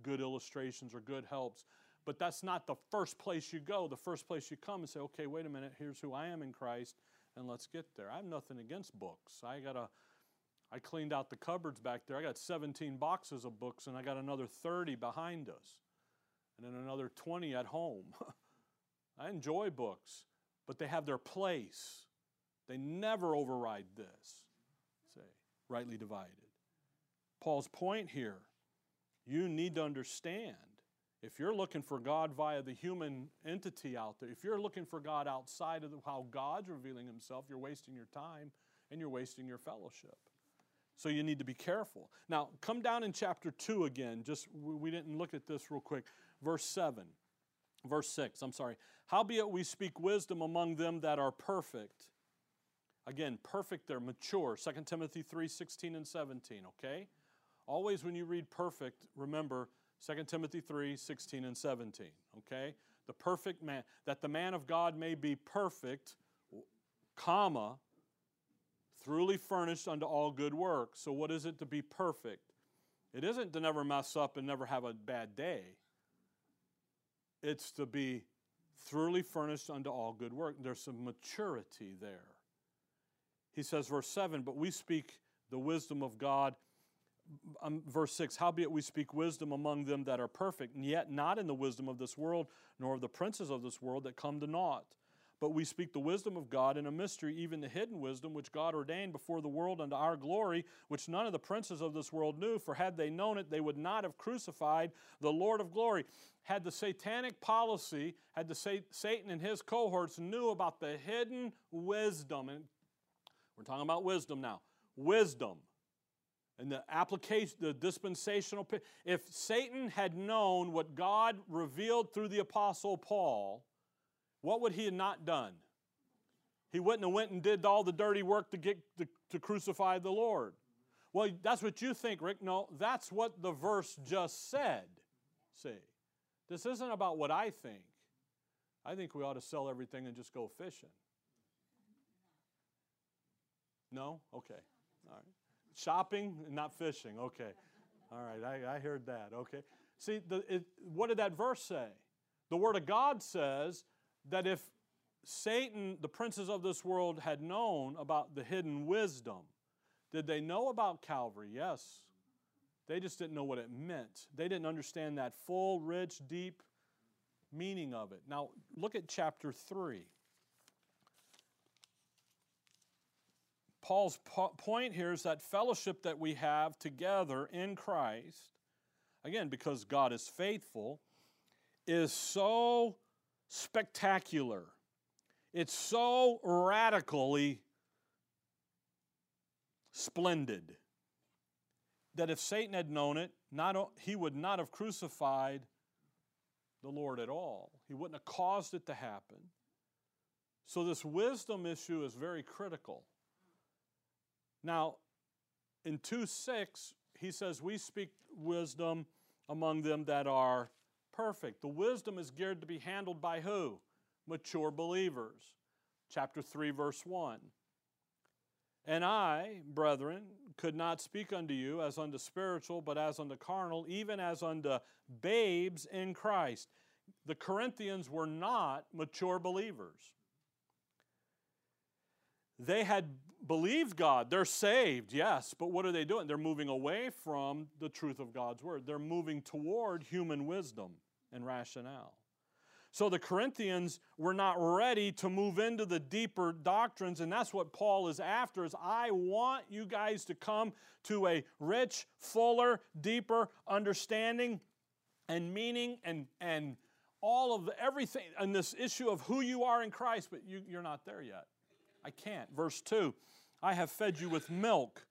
good illustrations or good helps. But that's not the first place you go. The first place you come and say, okay, wait a minute, here's who I am in Christ, and let's get there. I have nothing against books. I got a I cleaned out the cupboards back there. I got 17 boxes of books, and I got another 30 behind us, and then another 20 at home. I enjoy books, but they have their place. They never override this. Say, rightly divided. Paul's point here you need to understand if you're looking for God via the human entity out there, if you're looking for God outside of the, how God's revealing Himself, you're wasting your time and you're wasting your fellowship. So you need to be careful. Now, come down in chapter 2 again. Just we didn't look at this real quick. Verse 7. Verse 6, I'm sorry. Howbeit we speak wisdom among them that are perfect. Again, perfect, they're mature. 2 Timothy 3 16 and 17, okay? Always when you read perfect, remember 2 Timothy 3 16 and 17. Okay? The perfect man, that the man of God may be perfect, comma, truly furnished unto all good work. So, what is it to be perfect? It isn't to never mess up and never have a bad day. It's to be thoroughly furnished unto all good work. There's some maturity there. He says, verse 7 But we speak the wisdom of God um, verse 6 Howbeit we speak wisdom among them that are perfect, and yet not in the wisdom of this world, nor of the princes of this world that come to naught. But we speak the wisdom of God in a mystery, even the hidden wisdom which God ordained before the world unto our glory, which none of the princes of this world knew. For had they known it, they would not have crucified the Lord of glory. Had the satanic policy, had the Satan and his cohorts knew about the hidden wisdom, and we're talking about wisdom now, wisdom and the application, the dispensational. If Satan had known what God revealed through the Apostle Paul, what would he have not done? He wouldn't have went and did all the dirty work to get to, to crucify the Lord. Well, that's what you think, Rick. No, that's what the verse just said. See, this isn't about what I think. I think we ought to sell everything and just go fishing. No? Okay. All right. Shopping, not fishing. Okay. All right, I, I heard that. Okay. See, the, it, what did that verse say? The Word of God says that if Satan, the princes of this world, had known about the hidden wisdom, did they know about Calvary? Yes. They just didn't know what it meant. They didn't understand that full, rich, deep meaning of it. Now, look at chapter 3. Paul's po- point here is that fellowship that we have together in Christ, again, because God is faithful, is so spectacular. It's so radically splendid. that if Satan had known it, not, he would not have crucified the Lord at all. He wouldn't have caused it to happen. So, this wisdom issue is very critical. Now, in 2 6, he says, We speak wisdom among them that are perfect. The wisdom is geared to be handled by who? Mature believers. Chapter 3, verse 1. And I, brethren, could not speak unto you as unto spiritual, but as unto carnal, even as unto babes in Christ. The Corinthians were not mature believers. They had believed God. They're saved, yes, but what are they doing? They're moving away from the truth of God's word. They're moving toward human wisdom and rationale. So the Corinthians were not ready to move into the deeper doctrines, and that's what Paul is after is I want you guys to come to a rich, fuller, deeper understanding and meaning and, and all of everything and this issue of who you are in Christ, but you, you're not there yet. I can't. Verse 2 I have fed you with milk.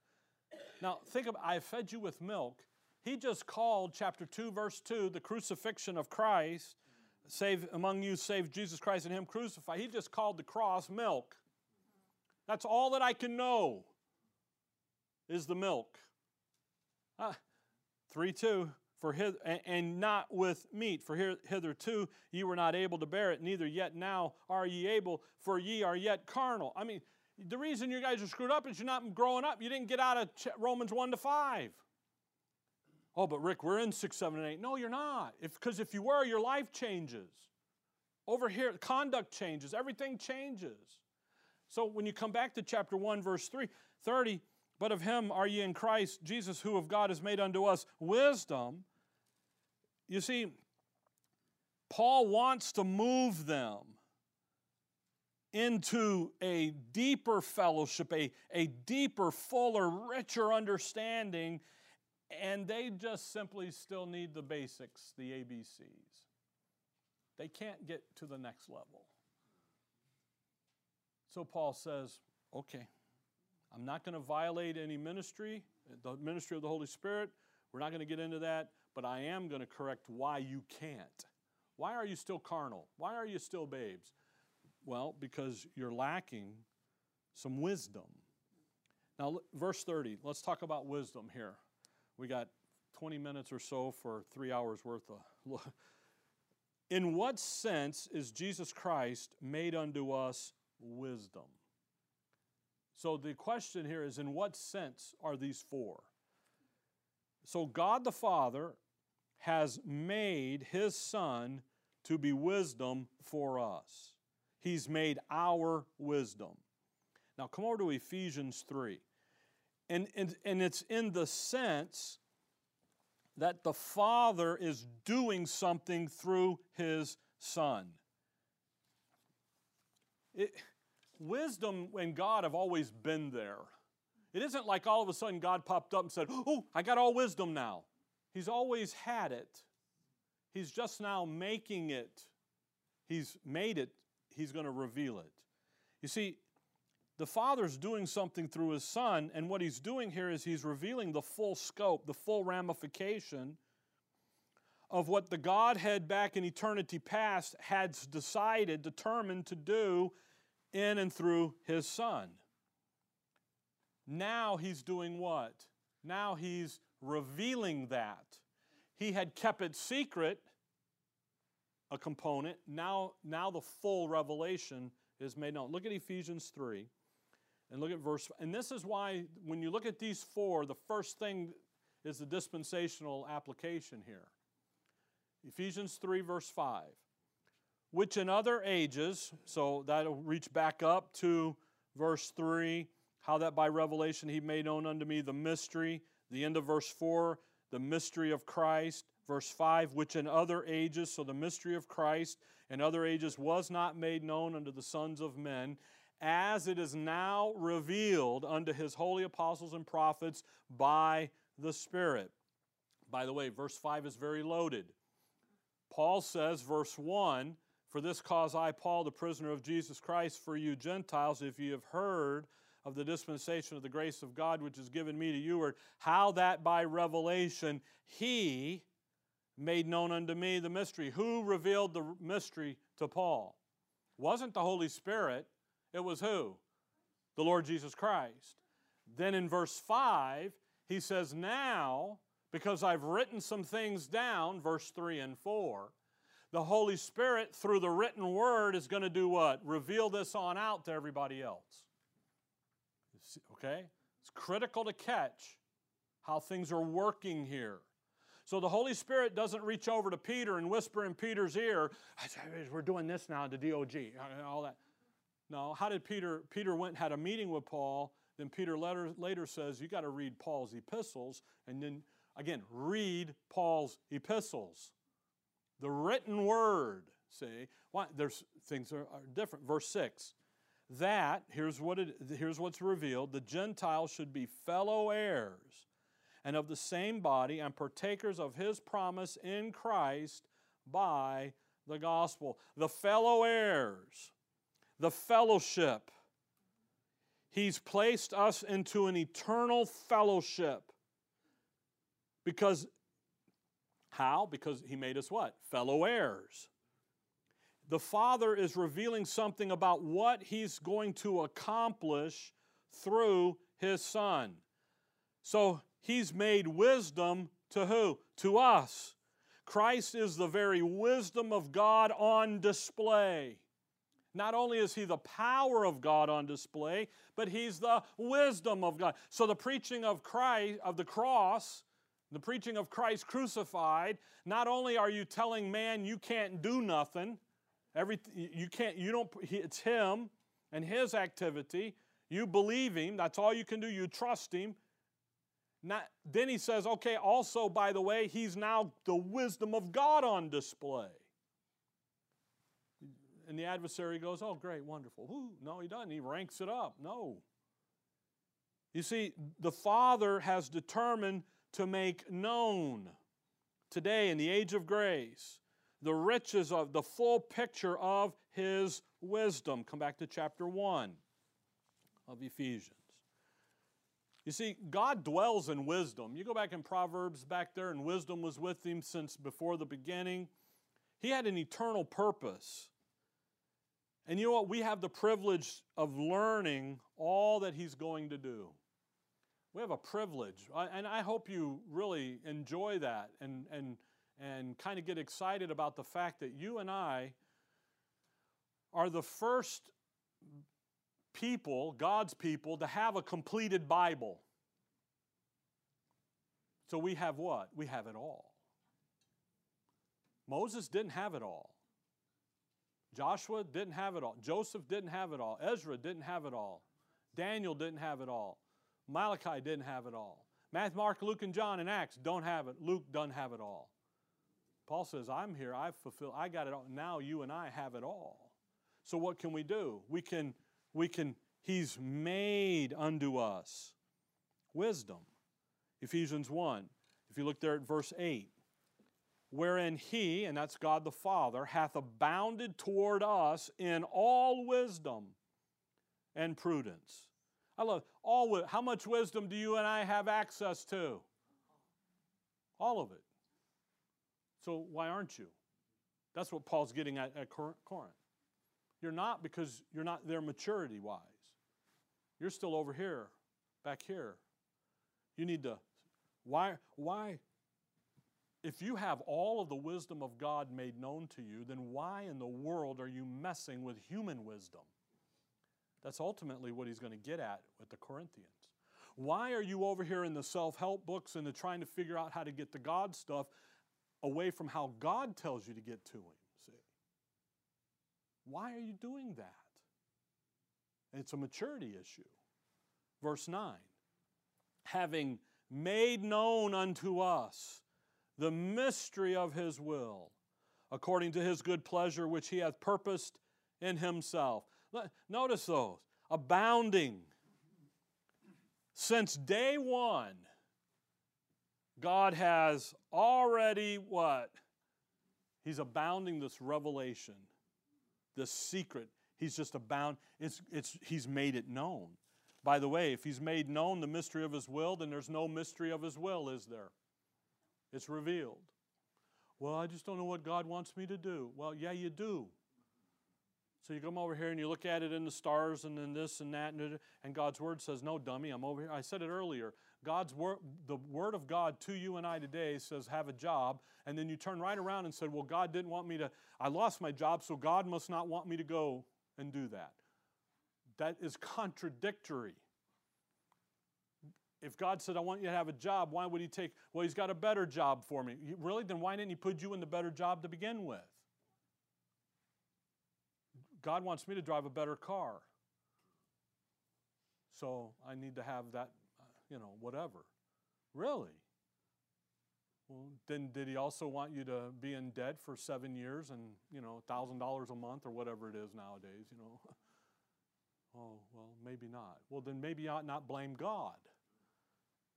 Now, think about I have fed you with milk. He just called chapter 2, verse 2, the crucifixion of Christ, save among you, save Jesus Christ and Him crucified. He just called the cross milk. That's all that I can know is the milk. Ah, 3 2 for hith- and not with meat for hitherto ye were not able to bear it neither yet now are ye able for ye are yet carnal. I mean the reason you guys are screwed up is you're not growing up. You didn't get out of romans 1 to 5 oh but rick we're in 6 7 and 8 no you're not. Because if, if you were your life changes. Over here conduct changes. Everything changes. So when you come back to chapter 1 verse 3 30 but of him are ye in Christ Jesus, who of God has made unto us wisdom you see, Paul wants to move them into a deeper fellowship, a, a deeper, fuller, richer understanding, and they just simply still need the basics, the ABCs. They can't get to the next level. So Paul says, okay, I'm not going to violate any ministry, the ministry of the Holy Spirit. We're not going to get into that but I am going to correct why you can't. Why are you still carnal? Why are you still babes? Well, because you're lacking some wisdom. Now, verse 30, let's talk about wisdom here. We got 20 minutes or so for three hours worth of. Look. In what sense is Jesus Christ made unto us wisdom? So the question here is in what sense are these four? So God the Father has made his Son to be wisdom for us. He's made our wisdom. Now come over to Ephesians 3. And, and, and it's in the sense that the Father is doing something through his Son. It, wisdom and God have always been there. It isn't like all of a sudden God popped up and said, Oh, I got all wisdom now. He's always had it. He's just now making it. He's made it. He's going to reveal it. You see, the Father's doing something through His Son, and what He's doing here is He's revealing the full scope, the full ramification of what the Godhead back in eternity past had decided, determined to do in and through His Son. Now He's doing what? Now He's revealing that. He had kept it secret, a component. Now, now the full revelation is made known. Look at Ephesians 3 and look at verse. And this is why, when you look at these four, the first thing is the dispensational application here. Ephesians 3, verse 5. Which in other ages, so that'll reach back up to verse 3, how that by revelation he made known unto me the mystery the end of verse 4, the mystery of Christ. Verse 5, which in other ages, so the mystery of Christ in other ages was not made known unto the sons of men, as it is now revealed unto his holy apostles and prophets by the Spirit. By the way, verse 5 is very loaded. Paul says, verse 1, For this cause I, Paul, the prisoner of Jesus Christ, for you Gentiles, if ye have heard of the dispensation of the grace of God which is given me to you, or how that by revelation he made known unto me the mystery. Who revealed the mystery to Paul? Wasn't the Holy Spirit, it was who? The Lord Jesus Christ. Then in verse 5, he says, Now, because I've written some things down, verse 3 and 4, the Holy Spirit, through the written word, is going to do what? Reveal this on out to everybody else. Okay? It's critical to catch how things are working here. So the Holy Spirit doesn't reach over to Peter and whisper in Peter's ear, we're doing this now to DOG, all that. No, how did Peter? Peter went had a meeting with Paul. Then Peter later, later says, you got to read Paul's epistles. And then, again, read Paul's epistles. The written word, see? Why? There's things are, are different. Verse 6 that here's what it here's what's revealed the gentiles should be fellow heirs and of the same body and partakers of his promise in Christ by the gospel. The fellow heirs the fellowship. He's placed us into an eternal fellowship because how? Because he made us what? Fellow heirs the Father is revealing something about what He's going to accomplish through His Son. So He's made wisdom to who? To us. Christ is the very wisdom of God on display. Not only is he the power of God on display, but he's the wisdom of God. So the preaching of Christ of the cross, the preaching of Christ crucified, not only are you telling man you can't do nothing, Every, you can't, you don't, it's Him and His activity. You believe Him. That's all you can do. You trust Him. Not, then He says, okay, also, by the way, He's now the wisdom of God on display. And the adversary goes, oh, great, wonderful. Ooh, no, he doesn't. He ranks it up. No. You see, the Father has determined to make known today in the age of grace the riches of the full picture of his wisdom. Come back to chapter 1 of Ephesians. You see, God dwells in wisdom. You go back in Proverbs back there, and wisdom was with him since before the beginning. He had an eternal purpose. And you know what? We have the privilege of learning all that he's going to do. We have a privilege. And I hope you really enjoy that and, and and kind of get excited about the fact that you and I are the first people, God's people, to have a completed Bible. So we have what? We have it all. Moses didn't have it all. Joshua didn't have it all. Joseph didn't have it all. Ezra didn't have it all. Daniel didn't have it all. Malachi didn't have it all. Matthew, Mark, Luke, and John and Acts don't have it. Luke doesn't have it all. Paul says, I'm here, I've fulfilled, I got it all. Now you and I have it all. So what can we do? We can, we can, He's made unto us wisdom. Ephesians 1. If you look there at verse 8, wherein He, and that's God the Father, hath abounded toward us in all wisdom and prudence. I love all. How much wisdom do you and I have access to? All of it. So why aren't you? That's what Paul's getting at at Corinth. You're not because you're not there maturity wise. You're still over here, back here. You need to, why, why, if you have all of the wisdom of God made known to you, then why in the world are you messing with human wisdom? That's ultimately what he's going to get at with the Corinthians. Why are you over here in the self help books and the trying to figure out how to get to God stuff away from how God tells you to get to Him. See? Why are you doing that? It's a maturity issue. Verse 9 having made known unto us the mystery of His will, according to His good pleasure which He hath purposed in Himself. Notice those abounding. Since day one, God has already what? He's abounding this revelation, this secret. He's just abound. It's, it's, he's made it known. By the way, if he's made known the mystery of his will, then there's no mystery of his will, is there? It's revealed. Well, I just don't know what God wants me to do. Well, yeah, you do. So you come over here and you look at it in the stars and then this and that, and, and God's word says, No, dummy, I'm over here. I said it earlier. God's word, the word of God to you and I today says, Have a job. And then you turn right around and said, Well, God didn't want me to, I lost my job, so God must not want me to go and do that. That is contradictory. If God said, I want you to have a job, why would He take, well, He's got a better job for me? Really? Then why didn't He put you in the better job to begin with? God wants me to drive a better car. So I need to have that, you know, whatever. Really? Well, then did he also want you to be in debt for seven years and, you know, $1,000 a month or whatever it is nowadays, you know? oh, well, maybe not. Well, then maybe you ought not blame God.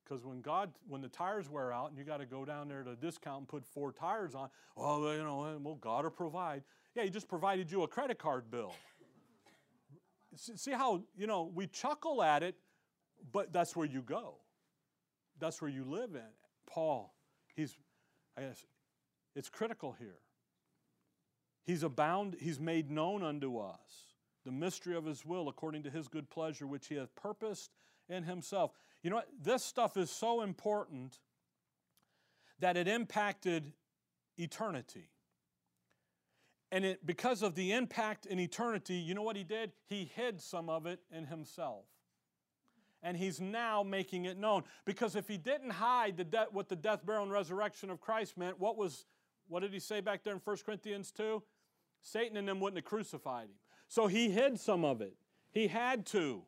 Because when God, when the tires wear out and you got to go down there to discount and put four tires on, well, you know, eh, well, God will provide. Yeah, He just provided you a credit card bill. See how, you know, we chuckle at it, but that's where you go. That's where you live in. Paul, he's, I guess, it's critical here. He's abound, he's made known unto us the mystery of his will according to his good pleasure, which he hath purposed in himself. You know what? This stuff is so important that it impacted eternity. And it, because of the impact in eternity, you know what he did? He hid some of it in himself. And he's now making it known. Because if he didn't hide the de- what the death, burial, and resurrection of Christ meant, what was what did he say back there in 1 Corinthians 2? Satan and them wouldn't have crucified him. So he hid some of it. He had to.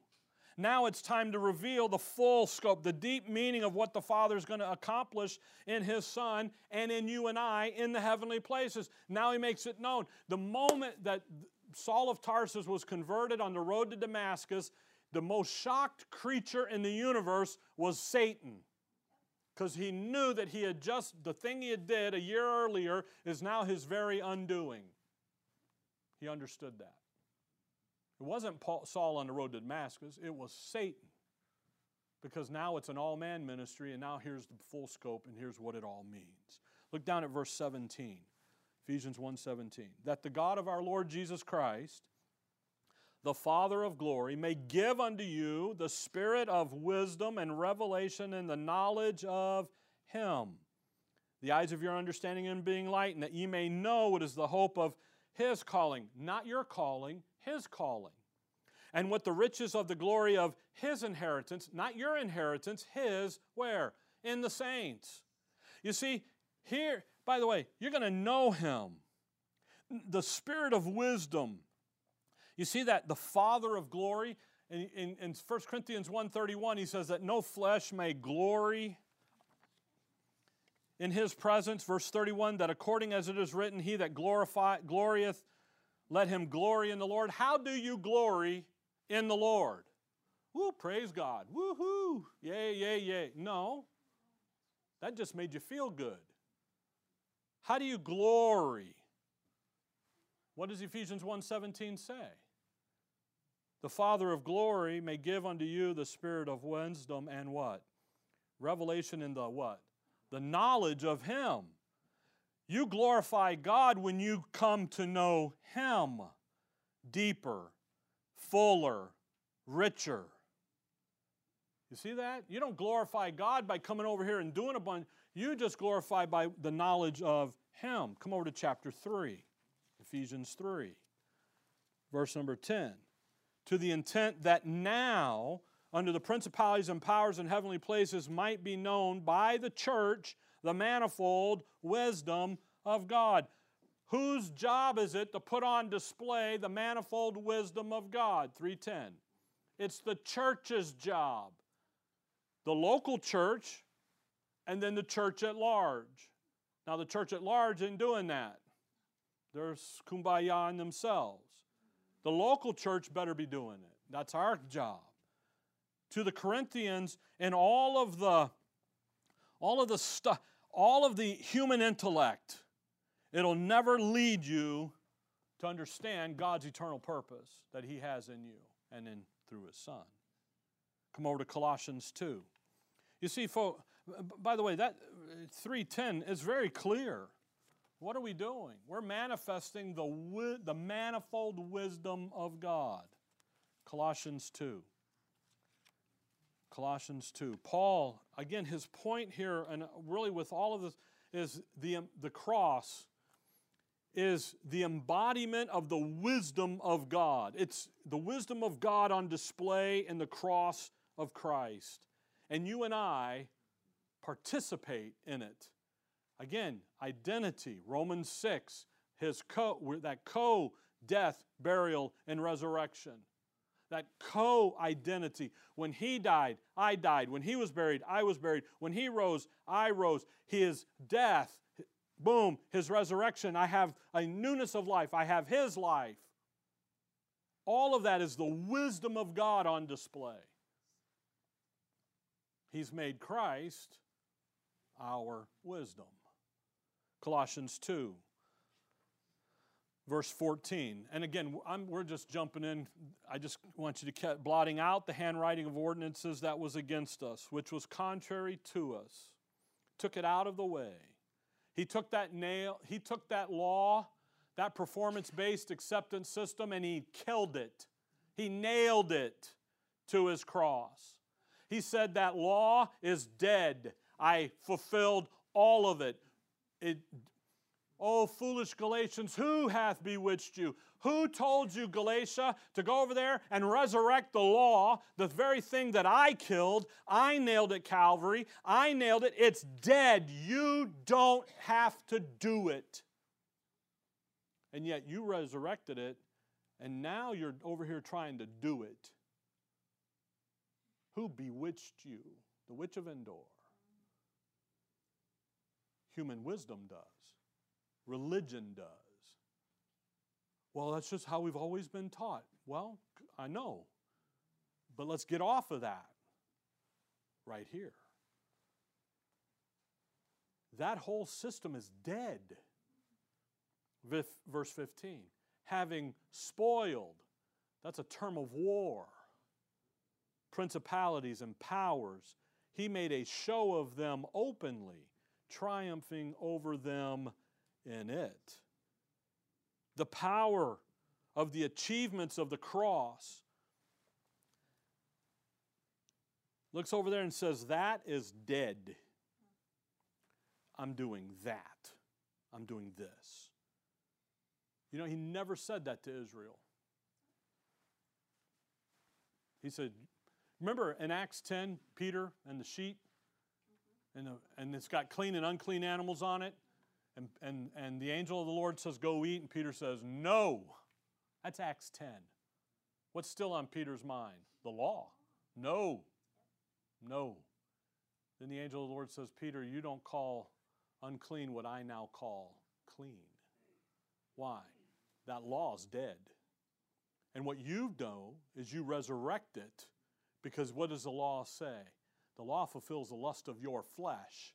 Now it's time to reveal the full scope, the deep meaning of what the Father is going to accomplish in His Son and in you and I in the heavenly places. Now He makes it known. The moment that Saul of Tarsus was converted on the road to Damascus, the most shocked creature in the universe was Satan. Because he knew that he had just, the thing he had did a year earlier is now his very undoing. He understood that. It wasn't Paul, Saul on the road to Damascus, it was Satan. Because now it's an all man ministry, and now here's the full scope, and here's what it all means. Look down at verse 17, Ephesians 1:17. That the God of our Lord Jesus Christ, the Father of glory, may give unto you the spirit of wisdom and revelation in the knowledge of Him. The eyes of your understanding and being lightened, that ye may know what is the hope of His calling, not your calling, his calling. And what the riches of the glory of his inheritance, not your inheritance, his, where? In the saints. You see, here, by the way, you're going to know him. The spirit of wisdom. You see that the Father of glory, in, in, in 1 Corinthians 1.31, he says that no flesh may glory in his presence. Verse 31, that according as it is written, he that glorify, glorieth let him glory in the Lord. How do you glory in the Lord? Woo, praise God. Woohoo. Yay, yay, yay. No. That just made you feel good. How do you glory? What does Ephesians 1:17 say? The Father of glory may give unto you the spirit of wisdom and what? Revelation in the what? The knowledge of him. You glorify God when you come to know Him deeper, fuller, richer. You see that? You don't glorify God by coming over here and doing a bunch. You just glorify by the knowledge of Him. Come over to chapter 3, Ephesians 3, verse number 10. To the intent that now, under the principalities and powers in heavenly places, might be known by the church the manifold wisdom of God. Whose job is it to put on display the manifold wisdom of God? 310. It's the church's job. The local church and then the church at large. Now, the church at large isn't doing that. They're kumbaya in themselves. The local church better be doing it. That's our job. To the Corinthians and all of the all of the stuff all of the human intellect, it'll never lead you to understand God's eternal purpose that He has in you and in through His Son. Come over to Colossians 2. You see, folks, by the way, that uh, 310 is very clear. What are we doing? We're manifesting the, the manifold wisdom of God. Colossians 2. Colossians 2. Paul, again, his point here, and really with all of this, is the, the cross is the embodiment of the wisdom of God. It's the wisdom of God on display in the cross of Christ. And you and I participate in it. Again, identity, Romans 6, his co, that co death, burial, and resurrection. That co identity. When he died, I died. When he was buried, I was buried. When he rose, I rose. His death, boom, his resurrection, I have a newness of life. I have his life. All of that is the wisdom of God on display. He's made Christ our wisdom. Colossians 2, verse 14. And again, I'm, we're just jumping in. I just want you to blotting out the handwriting of ordinances that was against us, which was contrary to us. Took it out of the way. He took that nail, he took that law, that performance based acceptance system, and he killed it. He nailed it to his cross. He said that law is dead. I fulfilled all of it. It oh, foolish Galatians, who hath bewitched you? Who told you, Galatia, to go over there and resurrect the law, the very thing that I killed? I nailed it, Calvary. I nailed it. It's dead. You don't have to do it. And yet you resurrected it, and now you're over here trying to do it. Who bewitched you? The witch of Endor. Human wisdom does, religion does. Well, that's just how we've always been taught. Well, I know. But let's get off of that right here. That whole system is dead. Verse 15. Having spoiled, that's a term of war, principalities and powers, he made a show of them openly triumphing over them in it. The power of the achievements of the cross looks over there and says, That is dead. I'm doing that. I'm doing this. You know, he never said that to Israel. He said, Remember in Acts 10, Peter and the sheep? And, the, and it's got clean and unclean animals on it. And, and, and the angel of the Lord says, Go eat. And Peter says, No. That's Acts 10. What's still on Peter's mind? The law. No. No. Then the angel of the Lord says, Peter, you don't call unclean what I now call clean. Why? That law's dead. And what you do is you resurrect it because what does the law say? The law fulfills the lust of your flesh.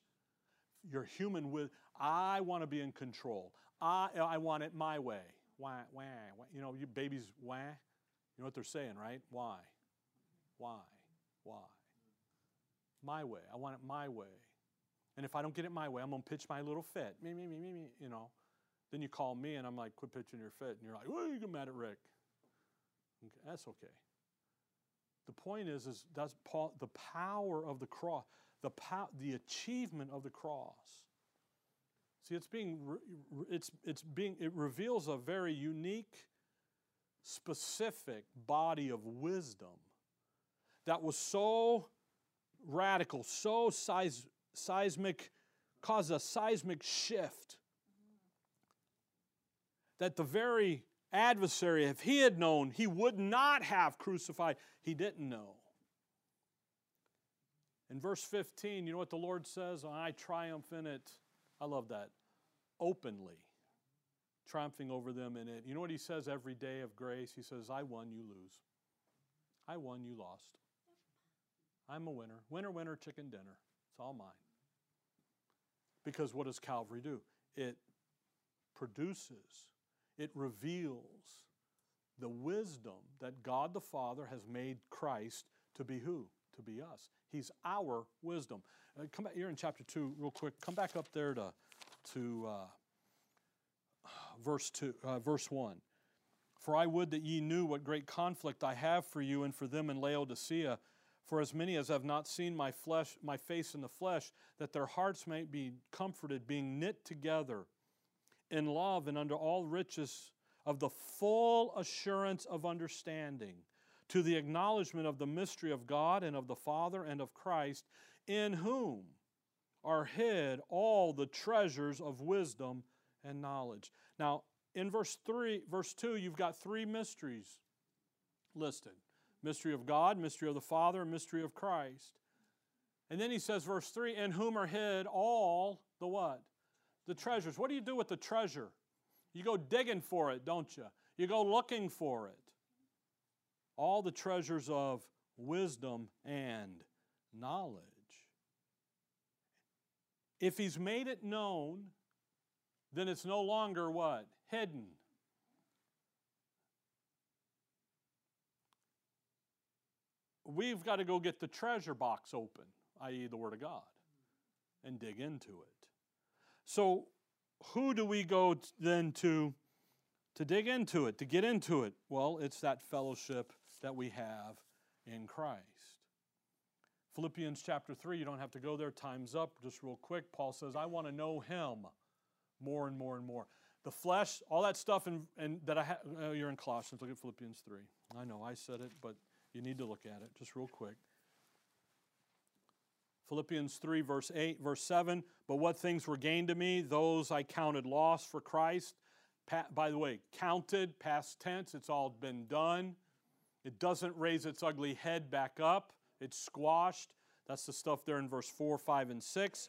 You're human with, I want to be in control. I, I want it my way. Why, why, why? You know, you babies, why? You know what they're saying, right? Why? Why? Why? My way. I want it my way. And if I don't get it my way, I'm going to pitch my little fit. Me, me, me, me, me, you know. Then you call me and I'm like, quit pitching your fit. And you're like, oh, you get mad at Rick. Okay, that's okay. The point is, is that's Paul, the power of the cross, the, pow, the achievement of the cross. See, it's being, it's, it's being, it reveals a very unique, specific body of wisdom that was so radical, so seis, seismic, caused a seismic shift that the very adversary, if he had known, he would not have crucified. He didn't know. In verse 15, you know what the Lord says? I triumph in it. I love that. Openly. Triumphing over them in it. You know what he says every day of grace? He says, I won, you lose. I won, you lost. I'm a winner. Winner, winner, chicken dinner. It's all mine. Because what does Calvary do? It produces it reveals the wisdom that God the Father has made Christ to be who? to be us. He's our wisdom. Uh, come back, you're in chapter 2 real quick. Come back up there to, to uh, verse, two, uh, verse 1. For I would that ye knew what great conflict I have for you and for them in Laodicea. For as many as have not seen my flesh, my face in the flesh, that their hearts may be comforted, being knit together in love and under all riches of the full assurance of understanding, to the acknowledgement of the mystery of God and of the Father and of Christ, in whom are hid all the treasures of wisdom and knowledge. Now, in verse 3, verse 2, you've got three mysteries listed. Mystery of God, mystery of the Father, and mystery of Christ. And then he says, verse 3, in whom are hid all the what? The treasures. What do you do with the treasure? You go digging for it, don't you? You go looking for it. All the treasures of wisdom and knowledge. If he's made it known, then it's no longer what? Hidden. We've got to go get the treasure box open, i.e., the Word of God, and dig into it. So, who do we go then to to dig into it, to get into it? Well, it's that fellowship that we have in Christ. Philippians chapter 3, you don't have to go there, time's up. Just real quick, Paul says, I want to know him more and more and more. The flesh, all that stuff and, and that I have, oh, you're in Colossians, look at Philippians 3. I know I said it, but you need to look at it just real quick. Philippians 3, verse 8, verse 7. But what things were gained to me, those I counted loss for Christ. Pa- by the way, counted, past tense, it's all been done. It doesn't raise its ugly head back up, it's squashed. That's the stuff there in verse 4, 5, and 6.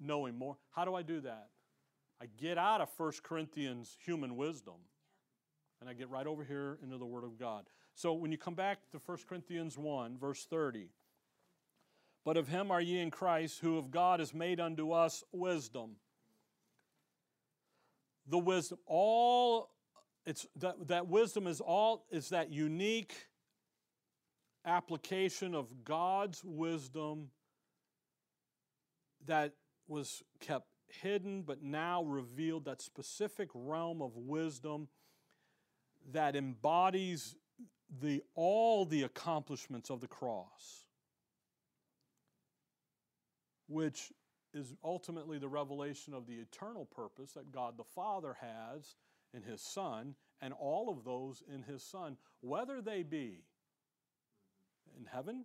knowing more. How do I do that? I get out of 1 Corinthians human wisdom and I get right over here into the Word of God. So when you come back to 1 Corinthians 1, verse 30, but of him are ye in Christ, who of God is made unto us wisdom. The wisdom, all it's that, that wisdom is all is that unique application of God's wisdom that was kept hidden but now revealed, that specific realm of wisdom that embodies the, all the accomplishments of the cross, which is ultimately the revelation of the eternal purpose that God the Father has in His Son, and all of those in His Son, whether they be in heaven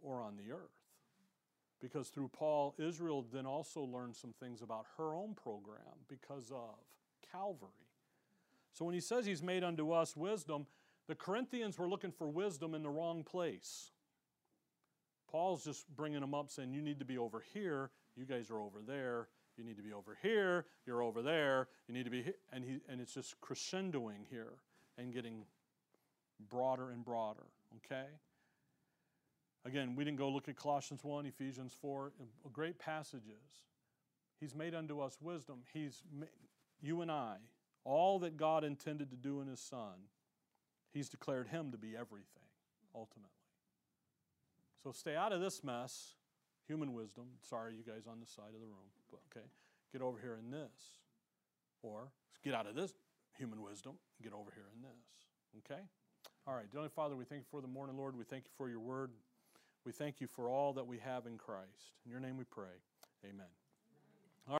or on the earth. Because through Paul, Israel then also learned some things about her own program because of Calvary. So when he says he's made unto us wisdom, the Corinthians were looking for wisdom in the wrong place. Paul's just bringing them up saying, You need to be over here. You guys are over there. You need to be over here. You're over there. You need to be here. And, he, and it's just crescendoing here and getting broader and broader. Okay? Again, we didn't go look at Colossians 1, Ephesians 4, great passages. He's made unto us wisdom. He's you and I, all that God intended to do in His Son, He's declared Him to be everything, ultimately. So stay out of this mess, human wisdom. Sorry, you guys on the side of the room, but okay. Get over here in this. Or get out of this human wisdom, get over here in this. Okay? All right, Heavenly Father, we thank you for the morning, Lord. We thank you for your word. We thank you for all that we have in Christ. In your name we pray. Amen.